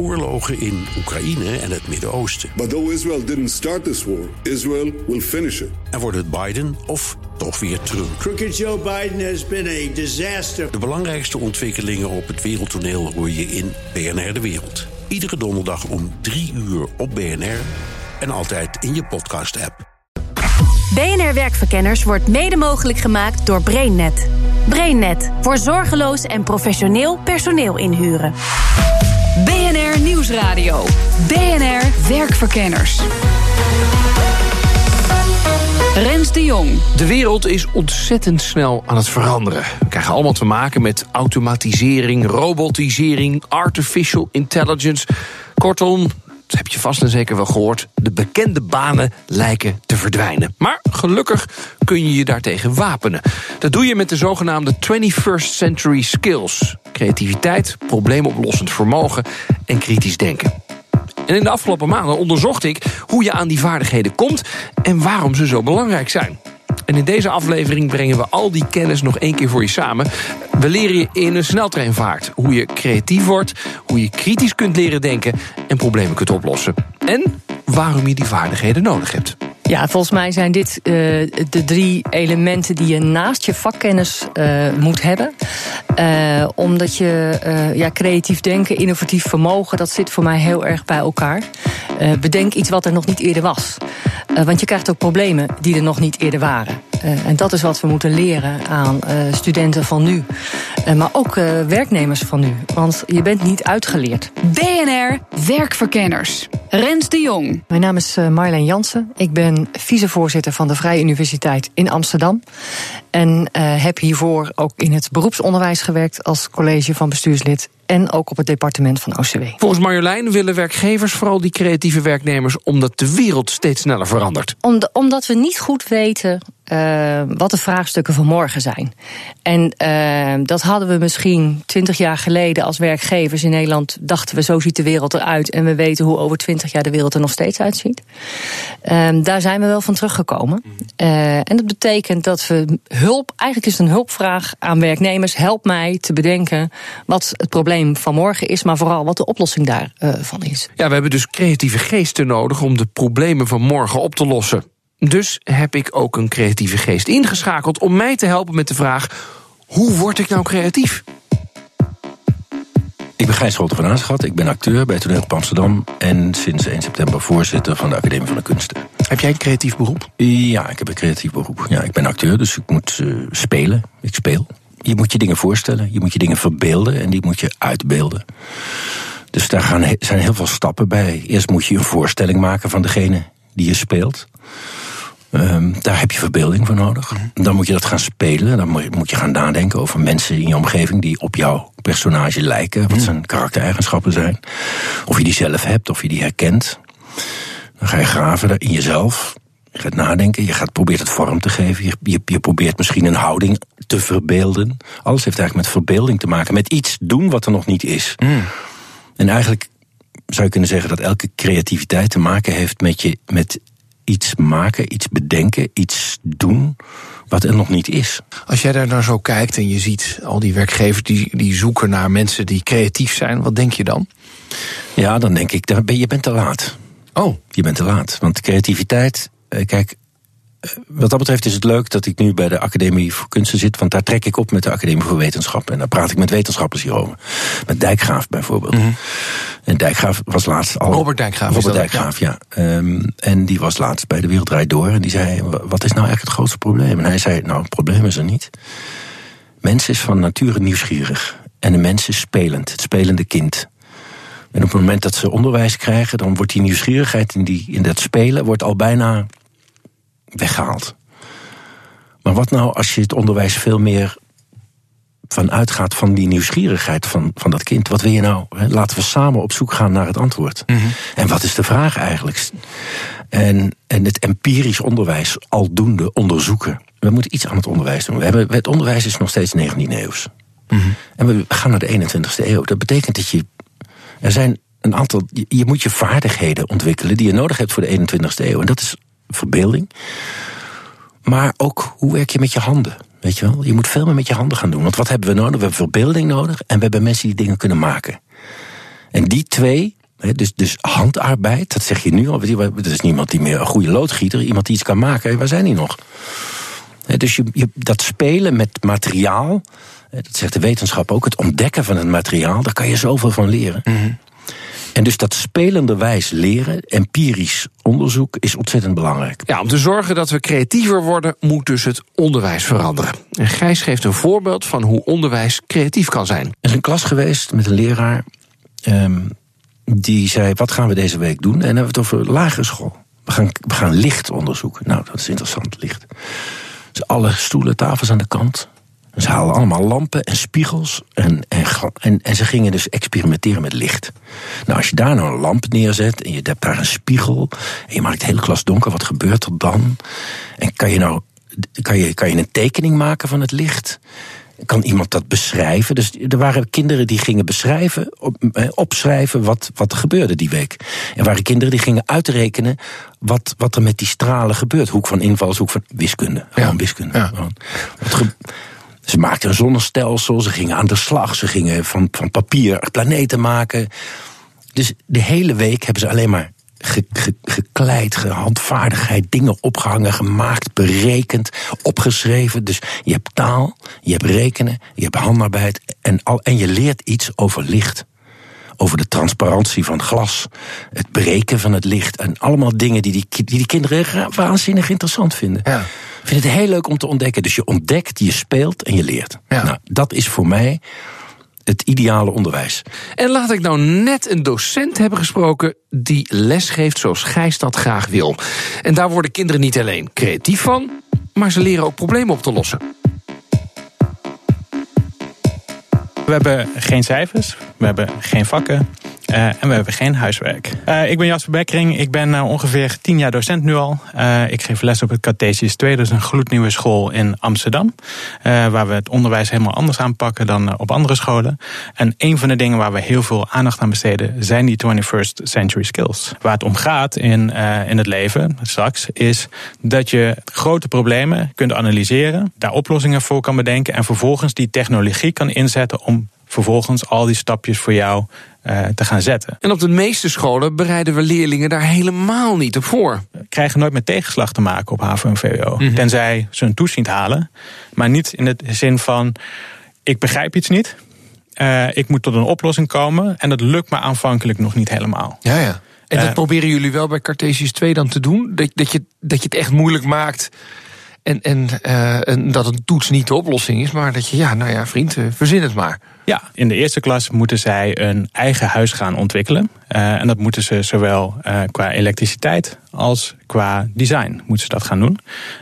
oorlogen in Oekraïne en het Midden-Oosten. But though Israel didn't start this war, Israel will finish it. En wordt het Biden of toch weer Trump? Crooked Joe Biden has been a disaster. De belangrijkste ontwikkelingen op het wereldtoneel hoor je in BNR De Wereld. Iedere donderdag om 3 uur op BNR en altijd in je podcast-app. BNR Werkverkenners wordt mede mogelijk gemaakt door BrainNet. BrainNet voor zorgeloos en professioneel personeel inhuren. BNR Nieuwsradio. BNR Werkverkenners. Rens de Jong. De wereld is ontzettend snel aan het veranderen. We krijgen allemaal te maken met automatisering, robotisering, artificial intelligence. Kortom, dat heb je vast en zeker wel gehoord. De bekende banen lijken te verdwijnen. Maar gelukkig kun je je daartegen wapenen. Dat doe je met de zogenaamde 21st Century Skills: creativiteit, probleemoplossend vermogen en kritisch denken. En in de afgelopen maanden onderzocht ik hoe je aan die vaardigheden komt en waarom ze zo belangrijk zijn. En in deze aflevering brengen we al die kennis nog één keer voor je samen. We leren je in een sneltreinvaart hoe je creatief wordt, hoe je kritisch kunt leren denken en problemen kunt oplossen. En waarom je die vaardigheden nodig hebt. Ja, volgens mij zijn dit uh, de drie elementen die je naast je vakkennis uh, moet hebben. Uh, omdat je ja, creatief denken, innovatief vermogen, dat zit voor mij heel erg bij elkaar. Bedenk iets wat er nog niet eerder was. want je krijgt ook problemen die er nog niet eerder waren. en dat is wat we moeten leren aan studenten van nu. maar ook werknemers van nu. Want je bent niet uitgeleerd. BNR Werkverkenners. Rens de Jong. Mijn naam is Marleen Jansen. Ik ben vicevoorzitter van de Vrije Universiteit in Amsterdam. En uh, heb hiervoor ook in het beroepsonderwijs gewerkt als college van bestuurslid en ook op het departement van OCW. Volgens Marjolein willen werkgevers vooral die creatieve werknemers omdat de wereld steeds sneller verandert. omdat we niet goed weten uh, wat de vraagstukken van morgen zijn. En uh, dat hadden we misschien twintig jaar geleden als werkgevers in Nederland. dachten we, zo ziet de wereld eruit. En we weten hoe over twintig jaar de wereld er nog steeds uitziet. Uh, daar zijn we wel van teruggekomen. Uh, en dat betekent dat we hulp, eigenlijk is het een hulpvraag aan werknemers. Help mij te bedenken wat het probleem van morgen is, maar vooral wat de oplossing daarvan is. Ja, we hebben dus creatieve geesten nodig om de problemen van morgen op te lossen. Dus heb ik ook een creatieve geest ingeschakeld om mij te helpen met de vraag: hoe word ik nou creatief? Ik ben Gijs Scholte van Aanschat, ik ben acteur bij Toneel op Amsterdam en sinds 1 september voorzitter van de Academie van de Kunsten. Heb jij een creatief beroep? Ja, ik heb een creatief beroep. Ja, ik ben acteur, dus ik moet uh, spelen. Ik speel. Je moet je dingen voorstellen, je moet je dingen verbeelden en die moet je uitbeelden. Dus daar gaan, zijn heel veel stappen bij. Eerst moet je een voorstelling maken van degene die je speelt. Um, daar heb je verbeelding voor nodig. Mhm. Dan moet je dat gaan spelen. Dan moet je gaan nadenken over mensen in je omgeving die op jouw personage lijken. Wat mhm. zijn karaktereigenschappen zijn. Of je die zelf hebt, of je die herkent. Dan ga je graven in jezelf. Je gaat nadenken, je gaat probeert het vorm te geven. Je, je, je, probeert misschien een houding te verbeelden. Alles heeft eigenlijk met verbeelding te maken. Met iets doen wat er nog niet is. Mm. En eigenlijk zou je kunnen zeggen dat elke creativiteit te maken heeft met, je, met iets maken, iets bedenken, iets doen wat er nog niet is. Als jij daar nou zo kijkt en je ziet al die werkgevers die, die zoeken naar mensen die creatief zijn, wat denk je dan? Ja, dan denk ik, je bent te laat. Oh. Je bent te laat. Want creativiteit, eh, kijk, wat dat betreft is het leuk dat ik nu bij de Academie voor Kunsten zit. Want daar trek ik op met de Academie voor Wetenschappen. En daar praat ik met wetenschappers hierover. Met Dijkgraaf bijvoorbeeld. Mm -hmm. En Dijkgraaf was laatst al. Robert Dijkgraaf. Robert Dijkgraaf, ja. ja. Um, en die was laatst bij de Wereld Door. En die zei: Wat is nou eigenlijk het grootste probleem? En hij zei: Nou, het probleem is er niet. Mens is van nature nieuwsgierig. En de mens is spelend. Het spelende kind. En op het moment dat ze onderwijs krijgen, dan wordt die nieuwsgierigheid in, die, in dat spelen wordt al bijna weggehaald. Maar wat nou als je het onderwijs veel meer van uitgaat van die nieuwsgierigheid van, van dat kind? Wat wil je nou? Laten we samen op zoek gaan naar het antwoord. Mm -hmm. En wat is de vraag eigenlijk? En, en het empirisch onderwijs aldoende onderzoeken. We moeten iets aan het onderwijs doen. We hebben, het onderwijs is nog steeds 19e eeuws. Mm -hmm. En we gaan naar de 21ste eeuw. Dat betekent dat je. Er zijn een aantal. Je moet je vaardigheden ontwikkelen die je nodig hebt voor de 21ste eeuw. En dat is verbeelding. Maar ook hoe werk je met je handen? Weet je wel? Je moet veel meer met je handen gaan doen. Want wat hebben we nodig? We hebben verbeelding nodig en we hebben mensen die dingen kunnen maken. En die twee, dus, dus handarbeid, dat zeg je nu al. Er is niemand die meer een goede loodgieter, iemand die iets kan maken. Waar zijn die nog? Dus je, dat spelen met materiaal, dat zegt de wetenschap ook, het ontdekken van het materiaal, daar kan je zoveel van leren. Mhm. En dus dat spelenderwijs leren, empirisch onderzoek, is ontzettend belangrijk. Ja, om te zorgen dat we creatiever worden, moet dus het onderwijs veranderen. En Gijs geeft een voorbeeld van hoe onderwijs creatief kan zijn. Er is een klas geweest met een leraar. Um, die zei: Wat gaan we deze week doen? En dan hebben we het over lagere school. We gaan, we gaan licht onderzoeken. Nou, dat is interessant, licht. Dus alle stoelen, tafels aan de kant. Ze haalden allemaal lampen en spiegels. En, en, en, en, ze gingen dus experimenteren met licht. Nou, als je daar nou een lamp neerzet en je hebt daar een spiegel. en je maakt het hele glas donker, wat gebeurt er dan? En kan je nou. Kan je, kan je een tekening maken van het licht? Kan iemand dat beschrijven? Dus er waren kinderen die gingen beschrijven, op, eh, opschrijven wat, wat er gebeurde die week. Er waren kinderen die gingen uitrekenen wat, wat er met die stralen gebeurt. Hoek van invalshoek van wiskunde. Gewoon wiskunde. Ja. Wat ze maakten een zonnestelsel, ze gingen aan de slag, ze gingen van, van papier planeten maken. Dus de hele week hebben ze alleen maar ge, ge, gekleid, handvaardigheid, dingen opgehangen, gemaakt, berekend, opgeschreven. Dus je hebt taal, je hebt rekenen, je hebt handarbeid en, al, en je leert iets over licht. Over de transparantie van glas, het breken van het licht en allemaal dingen die die, die, die kinderen waanzinnig interessant vinden. Ja. Ik vind het heel leuk om te ontdekken. Dus je ontdekt, je speelt en je leert. Ja. Nou, dat is voor mij het ideale onderwijs. En laat ik nou net een docent hebben gesproken die lesgeeft zoals Gijs dat graag wil. En daar worden kinderen niet alleen creatief van, maar ze leren ook problemen op te lossen. We hebben geen cijfers, we hebben geen vakken, en we hebben geen huiswerk. Uh, ik ben Jasper Bekkering. Ik ben uh, ongeveer tien jaar docent nu al. ik geef les op het Cartesius 2. Dat is een gloednieuwe school in Amsterdam. waar we het onderwijs helemaal anders aanpakken dan op andere scholen. En een van de dingen waar we heel veel aandacht aan besteden... zijn die 21st century skills. Waar het om gaat in, in het leven straks... is dat je grote problemen kunt analyseren... daar oplossingen voor kan bedenken... en vervolgens die technologie kan inzetten om vervolgens al die stapjes voor jou uh, te gaan zetten. En op de meeste scholen bereiden we leerlingen daar helemaal niet op voor. We krijgen nooit met tegenslag te maken op HAVO en VWO. Mm -hmm. Tenzij ze een toets niet halen. Maar niet in de zin van, ik begrijp iets niet. Uh, ik moet tot een oplossing komen. En dat lukt me aanvankelijk nog niet helemaal. Ja, ja. En dat uh, proberen jullie wel bij Cartesius 2 dan te doen? Dat, dat, je, dat je het echt moeilijk maakt... En, en, uh, en dat een toets niet de oplossing is, maar dat je, ja, nou ja, vriend, uh, verzin het maar. Ja, in de eerste klas moeten zij een eigen huis gaan ontwikkelen. Uh, en dat moeten ze zowel qua elektriciteit als qua design moeten ze dat gaan doen.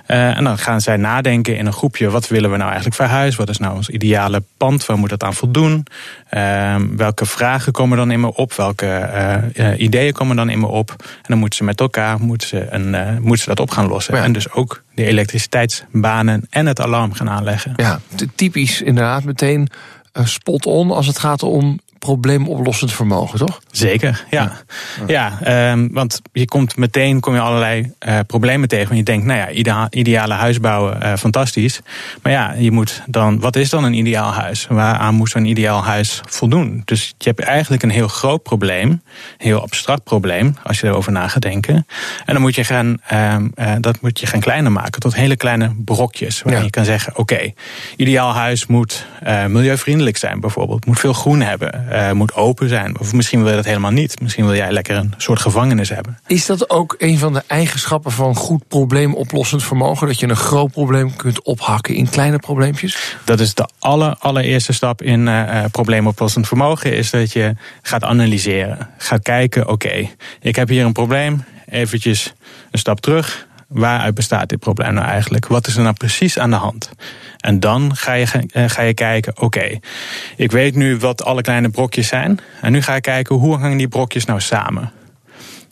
en dan gaan zij nadenken in een groepje, wat willen we nou eigenlijk voor huis? Wat is nou ons ideale pand? Waar moet dat aan voldoen? Ehm, welke vragen komen dan in me op? Welke ideeën komen dan in me op? En dan moeten ze met elkaar moeten ze een, moeten ze dat op gaan lossen. Ja. En dus ook de elektriciteitsbanen en het alarm gaan aanleggen. Ja, typisch inderdaad meteen spot on als het gaat om probleemoplossend vermogen, toch? Zeker, ja. Ja, ja um, want je komt meteen kom je allerlei uh, problemen tegen. Want je denkt, nou ja, idea ideale huis bouwen, uh, fantastisch. Maar ja, je moet dan, wat is dan een ideaal huis? Waaraan moet zo'n ideaal huis voldoen? Dus je hebt eigenlijk een heel groot probleem, een heel abstract probleem, als je erover na gaat denken. En dan moet je gaan, um, uh, dat moet je gaan kleiner maken tot hele kleine brokjes. Waar ja. je kan zeggen, oké, okay, ideaal huis moet milieuvriendelijk zijn bijvoorbeeld. Moet veel groen hebben. Uh, moet open zijn. Of misschien wil je dat helemaal niet. Misschien wil jij lekker een soort gevangenis hebben. Is dat ook een van de eigenschappen van goed probleemoplossend vermogen? Dat je een groot probleem kunt ophakken in kleine probleempjes? Dat is de aller, allereerste stap in uh, probleemoplossend vermogen. Is dat je gaat analyseren. Gaat kijken, oké, okay, ik heb hier een probleem. Eventjes een stap terug. Waaruit bestaat dit probleem nou eigenlijk? Wat is er nou precies aan de hand? En dan ga je, ga je kijken, oké, ik weet nu wat alle kleine brokjes zijn. En nu ga ik kijken, hoe hangen die brokjes nou samen?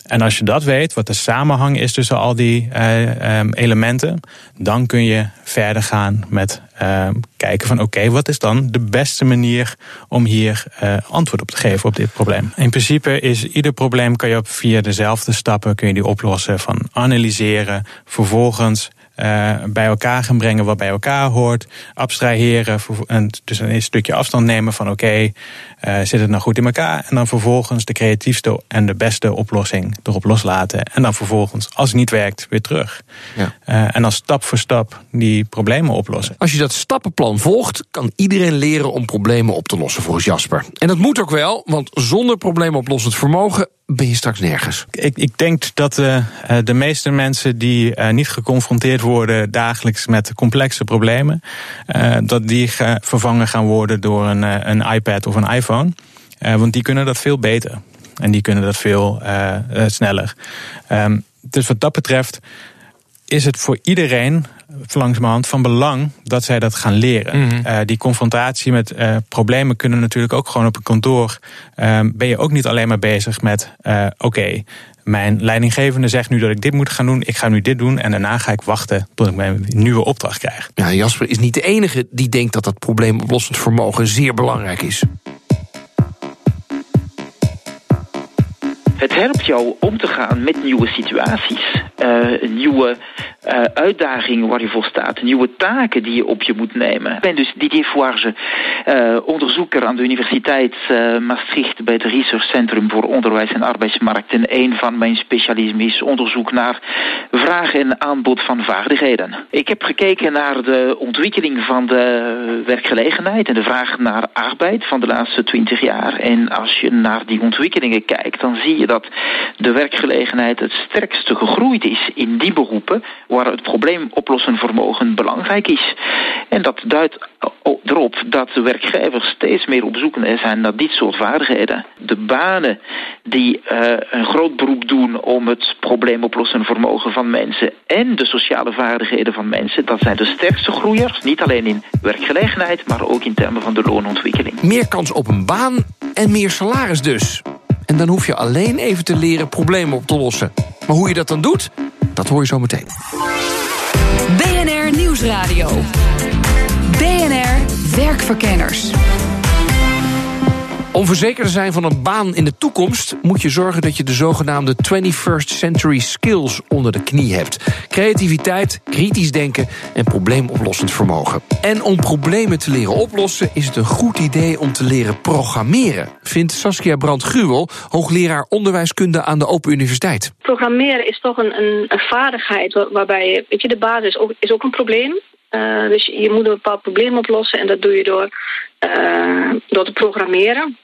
En als je dat weet, wat de samenhang is tussen al die uh, elementen, dan kun je verder gaan met uh, kijken van oké, wat is dan de beste manier om hier uh, antwoord op te geven op dit probleem. In principe is ieder probleem kan je op via dezelfde stappen kun je die oplossen van analyseren, vervolgens bij elkaar gaan brengen wat bij elkaar hoort. Abstraheren. En dus een stukje afstand nemen van oké, uh, zit het nou goed in elkaar? En dan vervolgens de creatiefste en de beste oplossing erop loslaten. En dan vervolgens, als het niet werkt, weer terug. Ja. Uh, en dan stap voor stap die problemen oplossen. Als je dat stappenplan volgt, kan iedereen leren om problemen op te lossen, volgens Jasper. En dat moet ook wel, want zonder probleemoplossend vermogen ben je straks nergens. Ik, ik denk dat uh, de meeste mensen die uh, niet geconfronteerd worden dagelijks met complexe problemen, dat die vervangen gaan worden door een, een iPad of een iPhone. want die kunnen dat veel beter. En die kunnen dat veel sneller. Um, dus wat dat betreft is het voor iedereen langzamerhand van belang dat zij dat gaan leren. Mhm. uh, die confrontatie met uh, problemen kunnen natuurlijk ook gewoon op een kantoor. Uh, ben je ook niet alleen maar bezig met: oké, okay, mijn leidinggevende zegt nu dat ik dit moet gaan doen. Ik ga nu dit doen en daarna ga ik wachten tot ik mijn nieuwe opdracht krijg. Ja, Jasper is niet de enige die denkt dat dat probleemoplossend vermogen zeer belangrijk is. Het helpt jou om te gaan met nieuwe situaties, uh, nieuwe uh, uitdagingen waar je voor staat, nieuwe taken die je op je moet nemen. Ik ben dus Didier Fouarge, uh, onderzoeker aan de Universiteit Maastricht bij het Research Centrum voor Onderwijs en Arbeidsmarkt. En een van mijn specialismen is onderzoek naar vraag en aanbod van vaardigheden. Ik heb gekeken naar de ontwikkeling van de werkgelegenheid en de vraag naar arbeid van de laatste twintig jaar. En als je naar die ontwikkelingen kijkt, dan zie je dat de werkgelegenheid het sterkste gegroeid is in die beroepen waar het probleemoplossen vermogen belangrijk is. En dat duidt erop dat de werkgevers steeds meer op zoek zijn naar dit soort vaardigheden. De banen die uh, een groot beroep doen om het probleemoplossen vermogen van mensen en de sociale vaardigheden van mensen, dat zijn de sterkste groeiers. Niet alleen in werkgelegenheid, maar ook in termen van de loonontwikkeling. Meer kans op een baan en meer salaris dus. En dan hoef je alleen even te leren problemen op te lossen. Maar hoe je dat dan doet, dat hoor je zo meteen. BNR Nieuwsradio. BNR Werkverkenners. Om verzekerd te zijn van een baan in de toekomst moet je zorgen dat je de zogenaamde 21st century skills onder de knie hebt. Creativiteit, kritisch denken en probleemoplossend vermogen. En om problemen te leren oplossen is het een goed idee om te leren programmeren, vindt Saskia Brandt-Gruwel, hoogleraar onderwijskunde aan de Open Universiteit. Programmeren is toch een, een, vaardigheid waarbij, weet je, de basis ook, is ook een probleem. Uh, dus je moet een bepaald probleem oplossen en dat doe je door, uh, door te programmeren.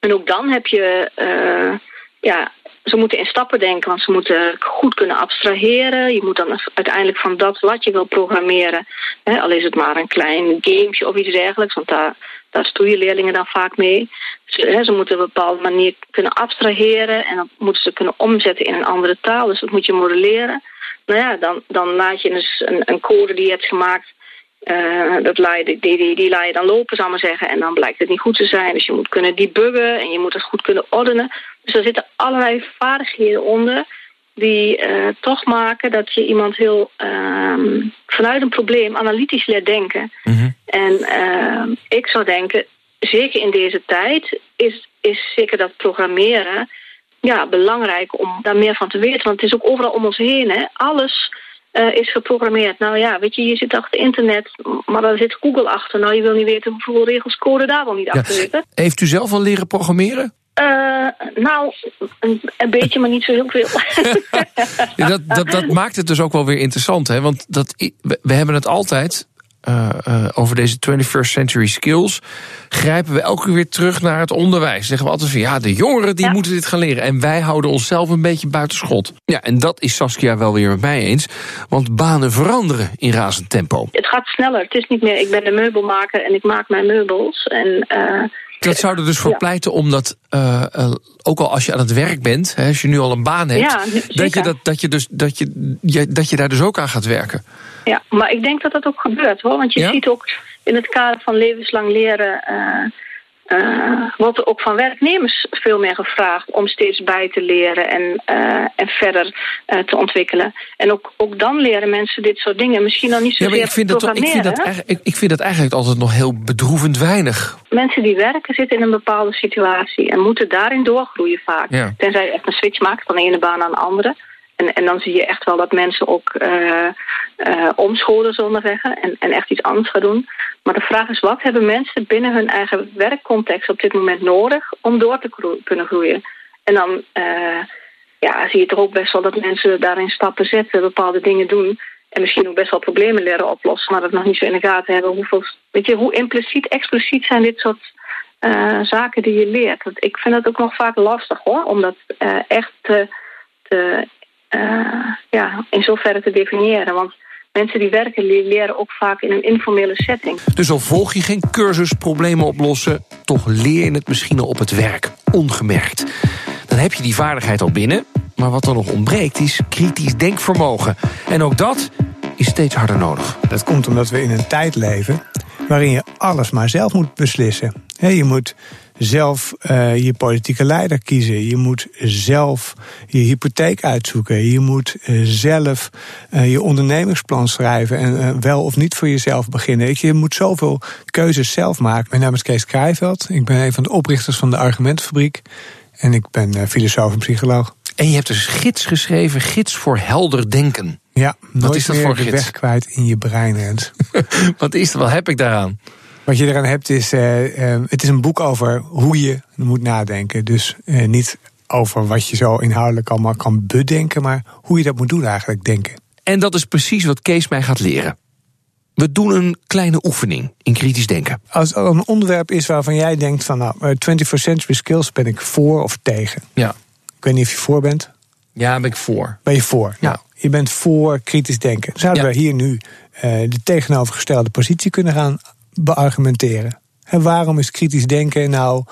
En ook dan heb je, uh, ja, ze moeten in stappen denken, want ze moeten goed kunnen abstraheren. Je moet dan uiteindelijk van dat wat je wil programmeren, hè, al is het maar een klein gametje of iets dergelijks, want daar, daar stoeien leerlingen dan vaak mee. Ze, ze moeten op een bepaalde manier kunnen abstraheren en dan moeten ze kunnen omzetten in een andere taal. Dus dat moet je modelleren. Nou ja, dan, dan laat je dus een, een code die je hebt gemaakt uh, dat laai, die, die, die laat je dan lopen, zal maar zeggen. En dan blijkt het niet goed te zijn. Dus je moet kunnen debuggen en je moet het goed kunnen ordenen. Dus er zitten allerlei vaardigheden onder die uh, toch maken dat je iemand heel uh, vanuit een probleem analytisch leert denken. Mm -hmm. En uh, ik zou denken, zeker in deze tijd, is, is zeker dat programmeren ja, belangrijk om daar meer van te weten. Want het is ook overal om ons heen. Hè. Alles uh, is geprogrammeerd. Nou ja, weet je, je zit achter internet, maar daar zit Google achter. Nou, je wil niet weten hoeveel regels code daar wel niet achter zitten. Heeft u zelf al leren programmeren? Uh, nou, een, een, beetje, maar niet zo heel veel. ja, dat, dat, dat maakt het dus ook wel weer interessant, hè? Want dat, we hebben het altijd uh, uh, over deze 21st century skills, grijpen we elke keer weer terug naar het onderwijs. Zeggen we altijd van ja, de jongeren die ja. moeten dit gaan leren. En wij houden onszelf een beetje buitenschot. Ja, en dat is Saskia wel weer met mij eens. Want banen veranderen in razend tempo. Het gaat sneller. Het is niet meer, ik ben de meubelmaker en ik maak mijn meubels. En uh, dat zou er dus voor ja. pleiten omdat, uh, uh, ook al als je aan het werk bent, hè, als je nu al een baan hebt, ja, dat, je dat, dat, je dus, dat, je, je, dat je daar dus ook aan gaat werken. Ja, maar ik denk dat dat ook gebeurt hoor. Want je ja? ziet ook in het kader van levenslang leren. Uh, uh, wordt er ook van werknemers veel meer gevraagd om steeds bij te leren en, uh, en verder uh, te ontwikkelen. En ook, ook dan leren mensen dit soort dingen. Misschien dan niet zozeer ja, ik vind, dat, ik, vind dat ik, ik vind dat eigenlijk altijd nog heel bedroevend weinig. Mensen die werken zitten in een bepaalde situatie en moeten daarin doorgroeien vaak. Ja. Tenzij je echt een switch maakt van de ene baan naar de andere. En, en dan zie je echt wel dat mensen ook uh, uh, omscholen, zullen zeggen, en, en echt iets anders gaan doen. Maar de vraag is, wat hebben mensen binnen hun eigen werkcontext op dit moment nodig om door te kunnen groeien? En dan uh, ja, zie je toch ook best wel dat mensen daarin stappen zetten, bepaalde dingen doen. En misschien ook best wel problemen leren oplossen, maar dat nog niet zo in de gaten hebben. Hoeveel, weet je, hoe impliciet, expliciet zijn dit soort uh, zaken die je leert? Ik vind dat ook nog vaak lastig hoor, om dat uh, echt te, ja, in zoverre te definiëren. Want mensen die werken leren ook vaak in een informele setting. Dus al volg je geen cursus problemen oplossen, toch leer je het misschien al op het werk, ongemerkt. Dan heb je die vaardigheid al binnen, maar wat er nog ontbreekt is kritisch denkvermogen. En ook dat is steeds harder nodig. Dat komt omdat we in een tijd leven waarin je alles maar zelf moet beslissen. je moet zelf uh, je politieke leider kiezen. Je moet zelf je hypotheek uitzoeken. Je moet uh, zelf uh, je ondernemingsplan schrijven en wel of niet voor jezelf beginnen. Je moet zoveel keuzes zelf maken. Mijn naam is Kees Krijveld. Ik ben een van de oprichters van de Argumentfabriek. En ik ben filosoof en psycholoog. En je hebt dus gids geschreven, gids voor helder denken. Ja, wat is dat voor gids? weg kwijt in je brein, wat is dat? Wat heb ik daaraan? Wat je eraan hebt is, uh, uh, het is een boek over hoe je moet nadenken. Dus uh, niet over wat je zo inhoudelijk allemaal kan bedenken, maar hoe je dat moet doen eigenlijk, denken. En dat is precies wat Kees mij gaat leren. We doen een kleine oefening in kritisch denken. Als er een onderwerp is waarvan jij denkt van nou, 21st century skills ben ik voor of tegen. Ja. Ik weet niet of je voor bent. Ja, ben ik voor. Ben je voor? Ja. Nou, je bent voor kritisch denken. Zouden ja. we hier nu de tegenovergestelde positie kunnen gaan beargumenteren. En waarom is kritisch denken nou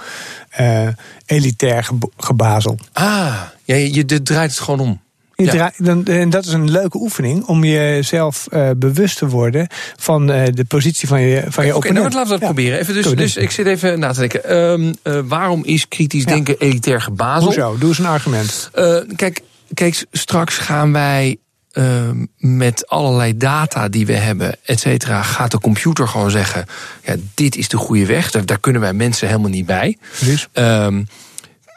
uh, elitair gebazel? Ah, ja, je, je draait het gewoon om. Je ja. draait, dan, en dat is een leuke oefening om jezelf uh, bewust te worden van uh, de positie van je, van je Oké, nou, laten we dat ja. proberen. Even dus, dus ik zit even na te denken. Um, uh, waarom is kritisch denken elitair gebazel? Hoezo? Doe eens een argument. kijk, kijk, straks gaan wij uh, met allerlei data die we hebben, et cetera, gaat de computer gewoon zeggen: ja, dit is de goede weg. Daar, daar kunnen wij mensen helemaal niet bij. Um,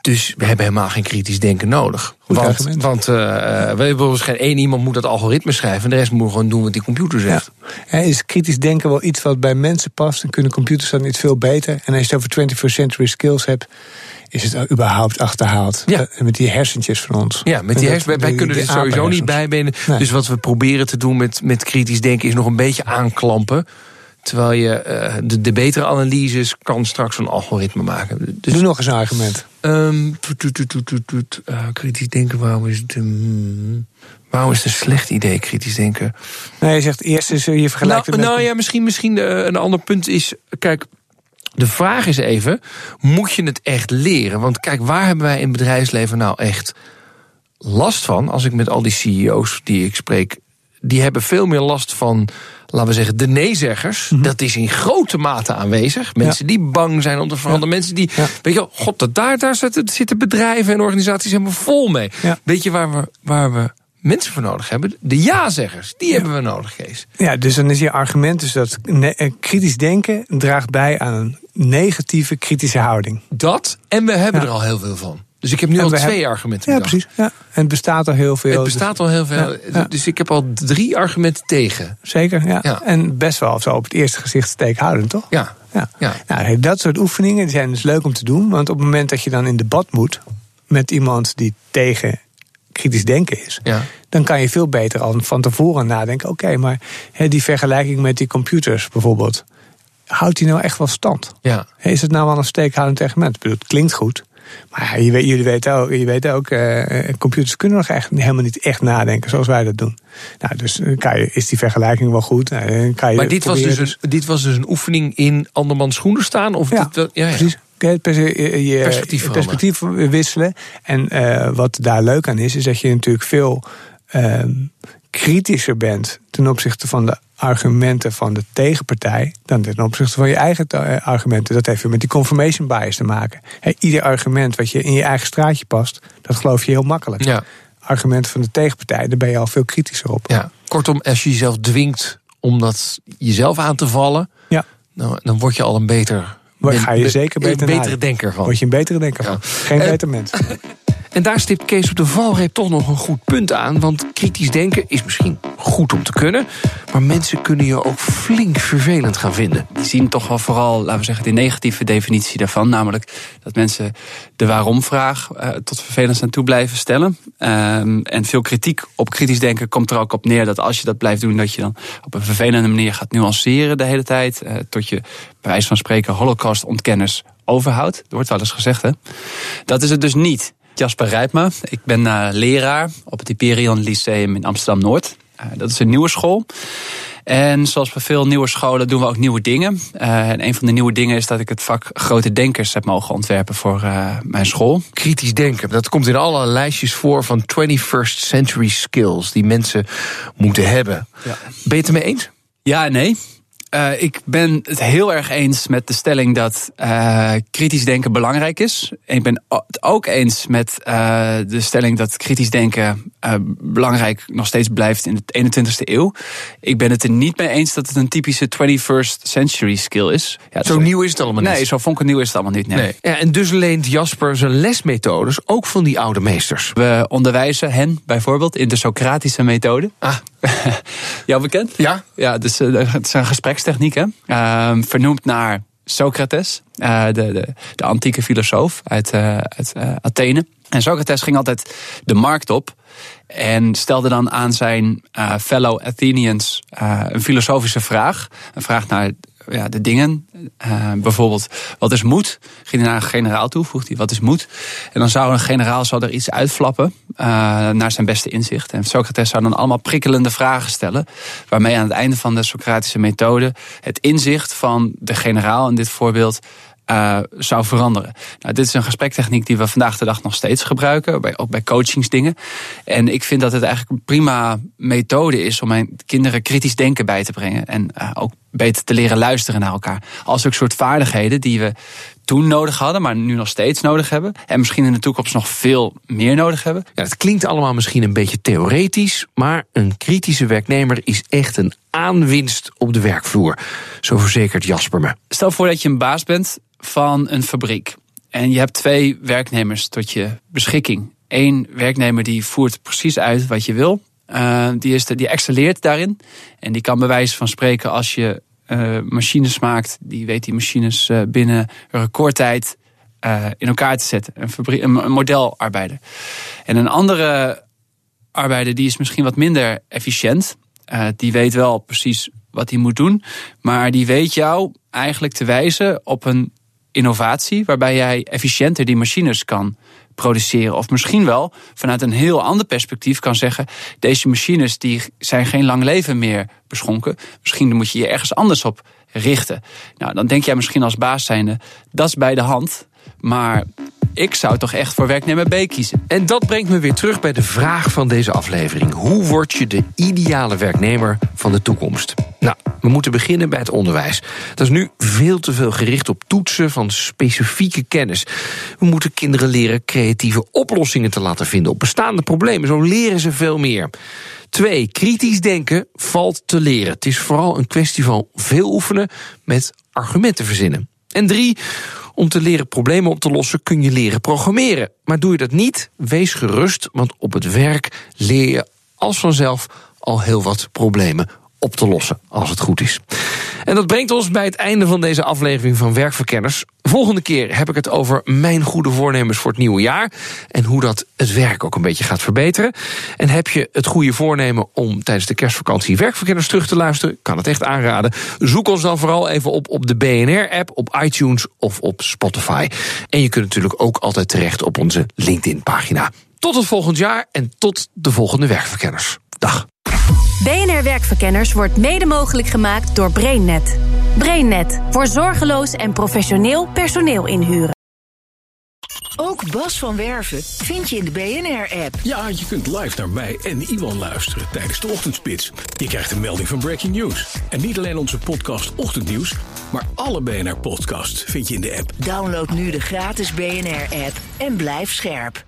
dus we hebben helemaal geen kritisch denken nodig. Goed want argument. want uh, we hebben geen één iemand moet dat algoritme schrijven. En de rest moet gewoon doen wat die computer zegt. Ja. Is kritisch denken wel iets wat bij mensen past? Dan kunnen computers dat niet veel beter. En als je het over 21st century skills hebt is het überhaupt achterhaald. Ja. Met die hersentjes van ons. Ja, met die hersens, wij, kunnen er sowieso niet bijbenen. Nee. Dus wat we proberen te doen met, met kritisch denken is nog een beetje aanklampen. Terwijl je uh, de, de betere analyses kan straks een algoritme maken. Dus, Doe nog eens een argument. Um, toet, toet, toet, uh, kritisch denken, waarom is het... Um, waarom is het een slecht idee, kritisch denken? Nee, je zegt eerst is je vergelijkt nou, het met... Nou ja, misschien, misschien uh, een ander punt is... Kijk, de vraag is even, moet je het echt leren? Want kijk, waar hebben wij in het bedrijfsleven nou echt last van? Als ik met al die CEO's die ik spreek, die hebben veel meer last van, laten we zeggen, de nee-zeggers. Mm -hmm. Dat is in grote mate aanwezig. Mensen ja. die bang zijn om te veranderen. Ja. Mensen die, ja. weet je, god, dat daar, daar zitten, zitten bedrijven en organisaties helemaal vol mee. Weet je waar we, waar we mensen voor nodig hebben. De ja-zeggers, die ja. hebben we nodig, Kees. Ja, dus dan is je argument dus dat kritisch denken draagt bij aan een negatieve kritische houding. Dat, en we hebben ja. er al heel veel van. Dus ik heb nu en al twee hebben... argumenten. Ja, precies. Ja. En het bestaat al heel veel. Het bestaat al heel veel. Ja. Dus ik heb al drie argumenten tegen. Zeker, ja. ja. En best wel zo op het eerste gezicht steekhoudend, toch? Ja. ja. ja. Nou, dat soort oefeningen zijn dus leuk om te doen. Want op het moment dat je dan in debat moet met iemand die tegen kritisch denken is, ja. dan kan je veel beter al van tevoren nadenken. Oké, okay, maar he, die vergelijking met die computers bijvoorbeeld, houdt die nou echt wel stand? Ja. Is het nou wel een steekhoudend argument? Ik bedoel, het klinkt goed. Maar je weet, jullie weten ook, je weet ook uh, computers kunnen nog echt, helemaal niet echt nadenken zoals wij dat doen. Nou, dus kan je, is die vergelijking wel goed? Nou, kan je maar dit was, dus een, dit was dus een oefening in andermans schoenen staan? Of ja, dit, ja, ja, precies. Je, je perspectief, perspectief wisselen. En uh, wat daar leuk aan is, is dat je natuurlijk veel uh, kritischer bent ten opzichte van de argumenten van de tegenpartij dan ten opzichte van je eigen argumenten. Dat heeft weer met die confirmation bias te maken. He, ieder argument wat je in je eigen straatje past, dat geloof je heel makkelijk. Ja. Argumenten van de tegenpartij, daar ben je al veel kritischer op. Ja. Kortom, als je jezelf dwingt om dat jezelf aan te vallen, ja. dan, dan word je al een beter Ga je zeker beter denker van. Word je een betere denker van. Geen uh, beter mens. En daar stipt Kees op de valreep toch nog een goed punt aan. Want kritisch denken is misschien goed om te kunnen. Maar mensen kunnen je ook flink vervelend gaan vinden. Die zien toch wel vooral, laten we zeggen, de negatieve definitie daarvan. Namelijk dat mensen de waarom-vraag uh, tot vervelend aan toe blijven stellen. Um, en veel kritiek op kritisch denken komt er ook op neer dat als je dat blijft doen, dat je dan op een vervelende manier gaat nuanceren de hele tijd. Uh, tot je, bij wijze van spreken, holocaust-ontkenners overhoudt. Dat wordt wel eens gezegd, hè? Dat is het dus niet. Jasper Rijpma, ik ben uh, leraar op het Hyperion Lyceum in Amsterdam-Noord. Uh, dat is een nieuwe school. En zoals bij veel nieuwe scholen doen we ook nieuwe dingen. Uh, en een van de nieuwe dingen is dat ik het vak grote denkers heb mogen ontwerpen voor uh, mijn school. Kritisch denken, dat komt in alle lijstjes voor van 21st century skills die mensen moeten hebben. Ja. Ben je het ermee eens? Ja en nee. Uh, ik ben het heel erg eens met de stelling dat uh, kritisch denken belangrijk is. En ik ben het ook eens met uh, de stelling dat kritisch denken belangrijk nog steeds blijft in de 21ste eeuw. Ik ben het er niet mee eens dat het een typische 21st century skill is. Ja, zo nieuw is het allemaal niet. Nee, zo fonkelnieuw is het allemaal niet. Nee. nee. Ja, en dus leent Jasper zijn lesmethodes ook van die oude meesters. We onderwijzen hen bijvoorbeeld in de Socratische methode. Ah. Jou bekend? Ja. Ja, dus het is een gesprekstechniek, hè? Uh, vernoemd naar Socrates, uh, de, de, de, antieke filosoof uit, uh, uit Athene. En Socrates ging altijd de markt op en stelde dan aan zijn fellow Athenians een filosofische vraag. Een vraag naar ja, de dingen. Uh, bijvoorbeeld, wat is moed? Ging hij naar een generaal toe, vroeg hij, wat is moed? En dan zou een generaal zou er iets uitflappen uh, naar zijn beste inzicht. En Socrates zou dan allemaal prikkelende vragen stellen. Waarmee aan het einde van de Socratische methode het inzicht van de generaal in dit voorbeeld uh, zou veranderen. Nou, dit is een gesprektechniek die we vandaag de dag nog steeds gebruiken, bij, ook bij coachingsdingen. En ik vind dat het eigenlijk een prima methode is om mijn kinderen kritisch denken bij te brengen. En uh, ook beter te leren luisteren naar elkaar. Als ook soort vaardigheden die we toen nodig hadden, maar nu nog steeds nodig hebben. En misschien in de toekomst nog veel meer nodig hebben. Ja, het klinkt allemaal misschien een beetje theoretisch, maar een kritische werknemer is echt een aanwinst op de werkvloer. Zo verzekert Jasper me. Stel voor dat je een baas bent van een fabriek. En je hebt twee werknemers tot je beschikking. Eén werknemer die voert precies uit wat je wil. Uh, die, is de, die excelleert daarin. En die kan bij wijze van spreken als je machines maakt, die weet die machines uh, binnen recordtijd in elkaar te zetten. Een, een modelarbeider. En een andere arbeider die is misschien wat minder efficiënt. die weet wel precies wat hij moet doen. Maar die weet jou eigenlijk te wijzen op een innovatie waarbij jij efficiënter die machines kan produceren. Of misschien wel vanuit een heel ander perspectief kan zeggen: deze machines die zijn geen lang leven meer beschonken. Misschien moet je je ergens anders op richten. Nou, dan denk jij misschien als baas zijnde, dat is bij de hand. Maar ik zou toch echt voor werknemer B kiezen. En dat brengt me weer terug bij de vraag van deze aflevering. Hoe word je de ideale werknemer van de toekomst? Nou, we moeten beginnen bij het onderwijs. Dat is nu veel te veel gericht op toetsen van specifieke kennis. We moeten kinderen leren creatieve oplossingen te laten vinden op bestaande problemen. Zo leren ze veel meer. Twee, kritisch denken valt te leren. Het is vooral een kwestie van veel oefenen met argumenten verzinnen. En drie, om te leren problemen op te lossen kun je leren programmeren. Maar doe je dat niet, wees gerust, want op het werk leer je als vanzelf al heel wat problemen op te lossen, als het goed is. En dat brengt ons bij het einde van deze aflevering van Werkverkenners. Volgende keer heb ik het over mijn goede voornemens voor het nieuwe jaar. En hoe dat het werk ook een beetje gaat verbeteren. En heb je het goede voornemen om tijdens de kerstvakantie Werkverkenners terug te luisteren? Kan het echt aanraden. Zoek ons dan vooral even op op de BNR-app, op iTunes of op Spotify. En je kunt natuurlijk ook altijd terecht op onze LinkedIn-pagina. Tot het volgend jaar en tot de volgende Werkverkenners. Dag. BNR Werkverkenners wordt mede mogelijk gemaakt door BrainNet. BrainNet voor zorgeloos en professioneel personeel inhuren. Ook Bas van Werven vind je in de BNR-app. Ja, je kunt live naar mij en Iwan luisteren tijdens de ochtendspits. Je krijgt een melding van Breaking News. En niet alleen onze podcast Ochtendnieuws, maar alle BNR-podcasts vind je in de app. Download nu de gratis BNR-app en blijf scherp.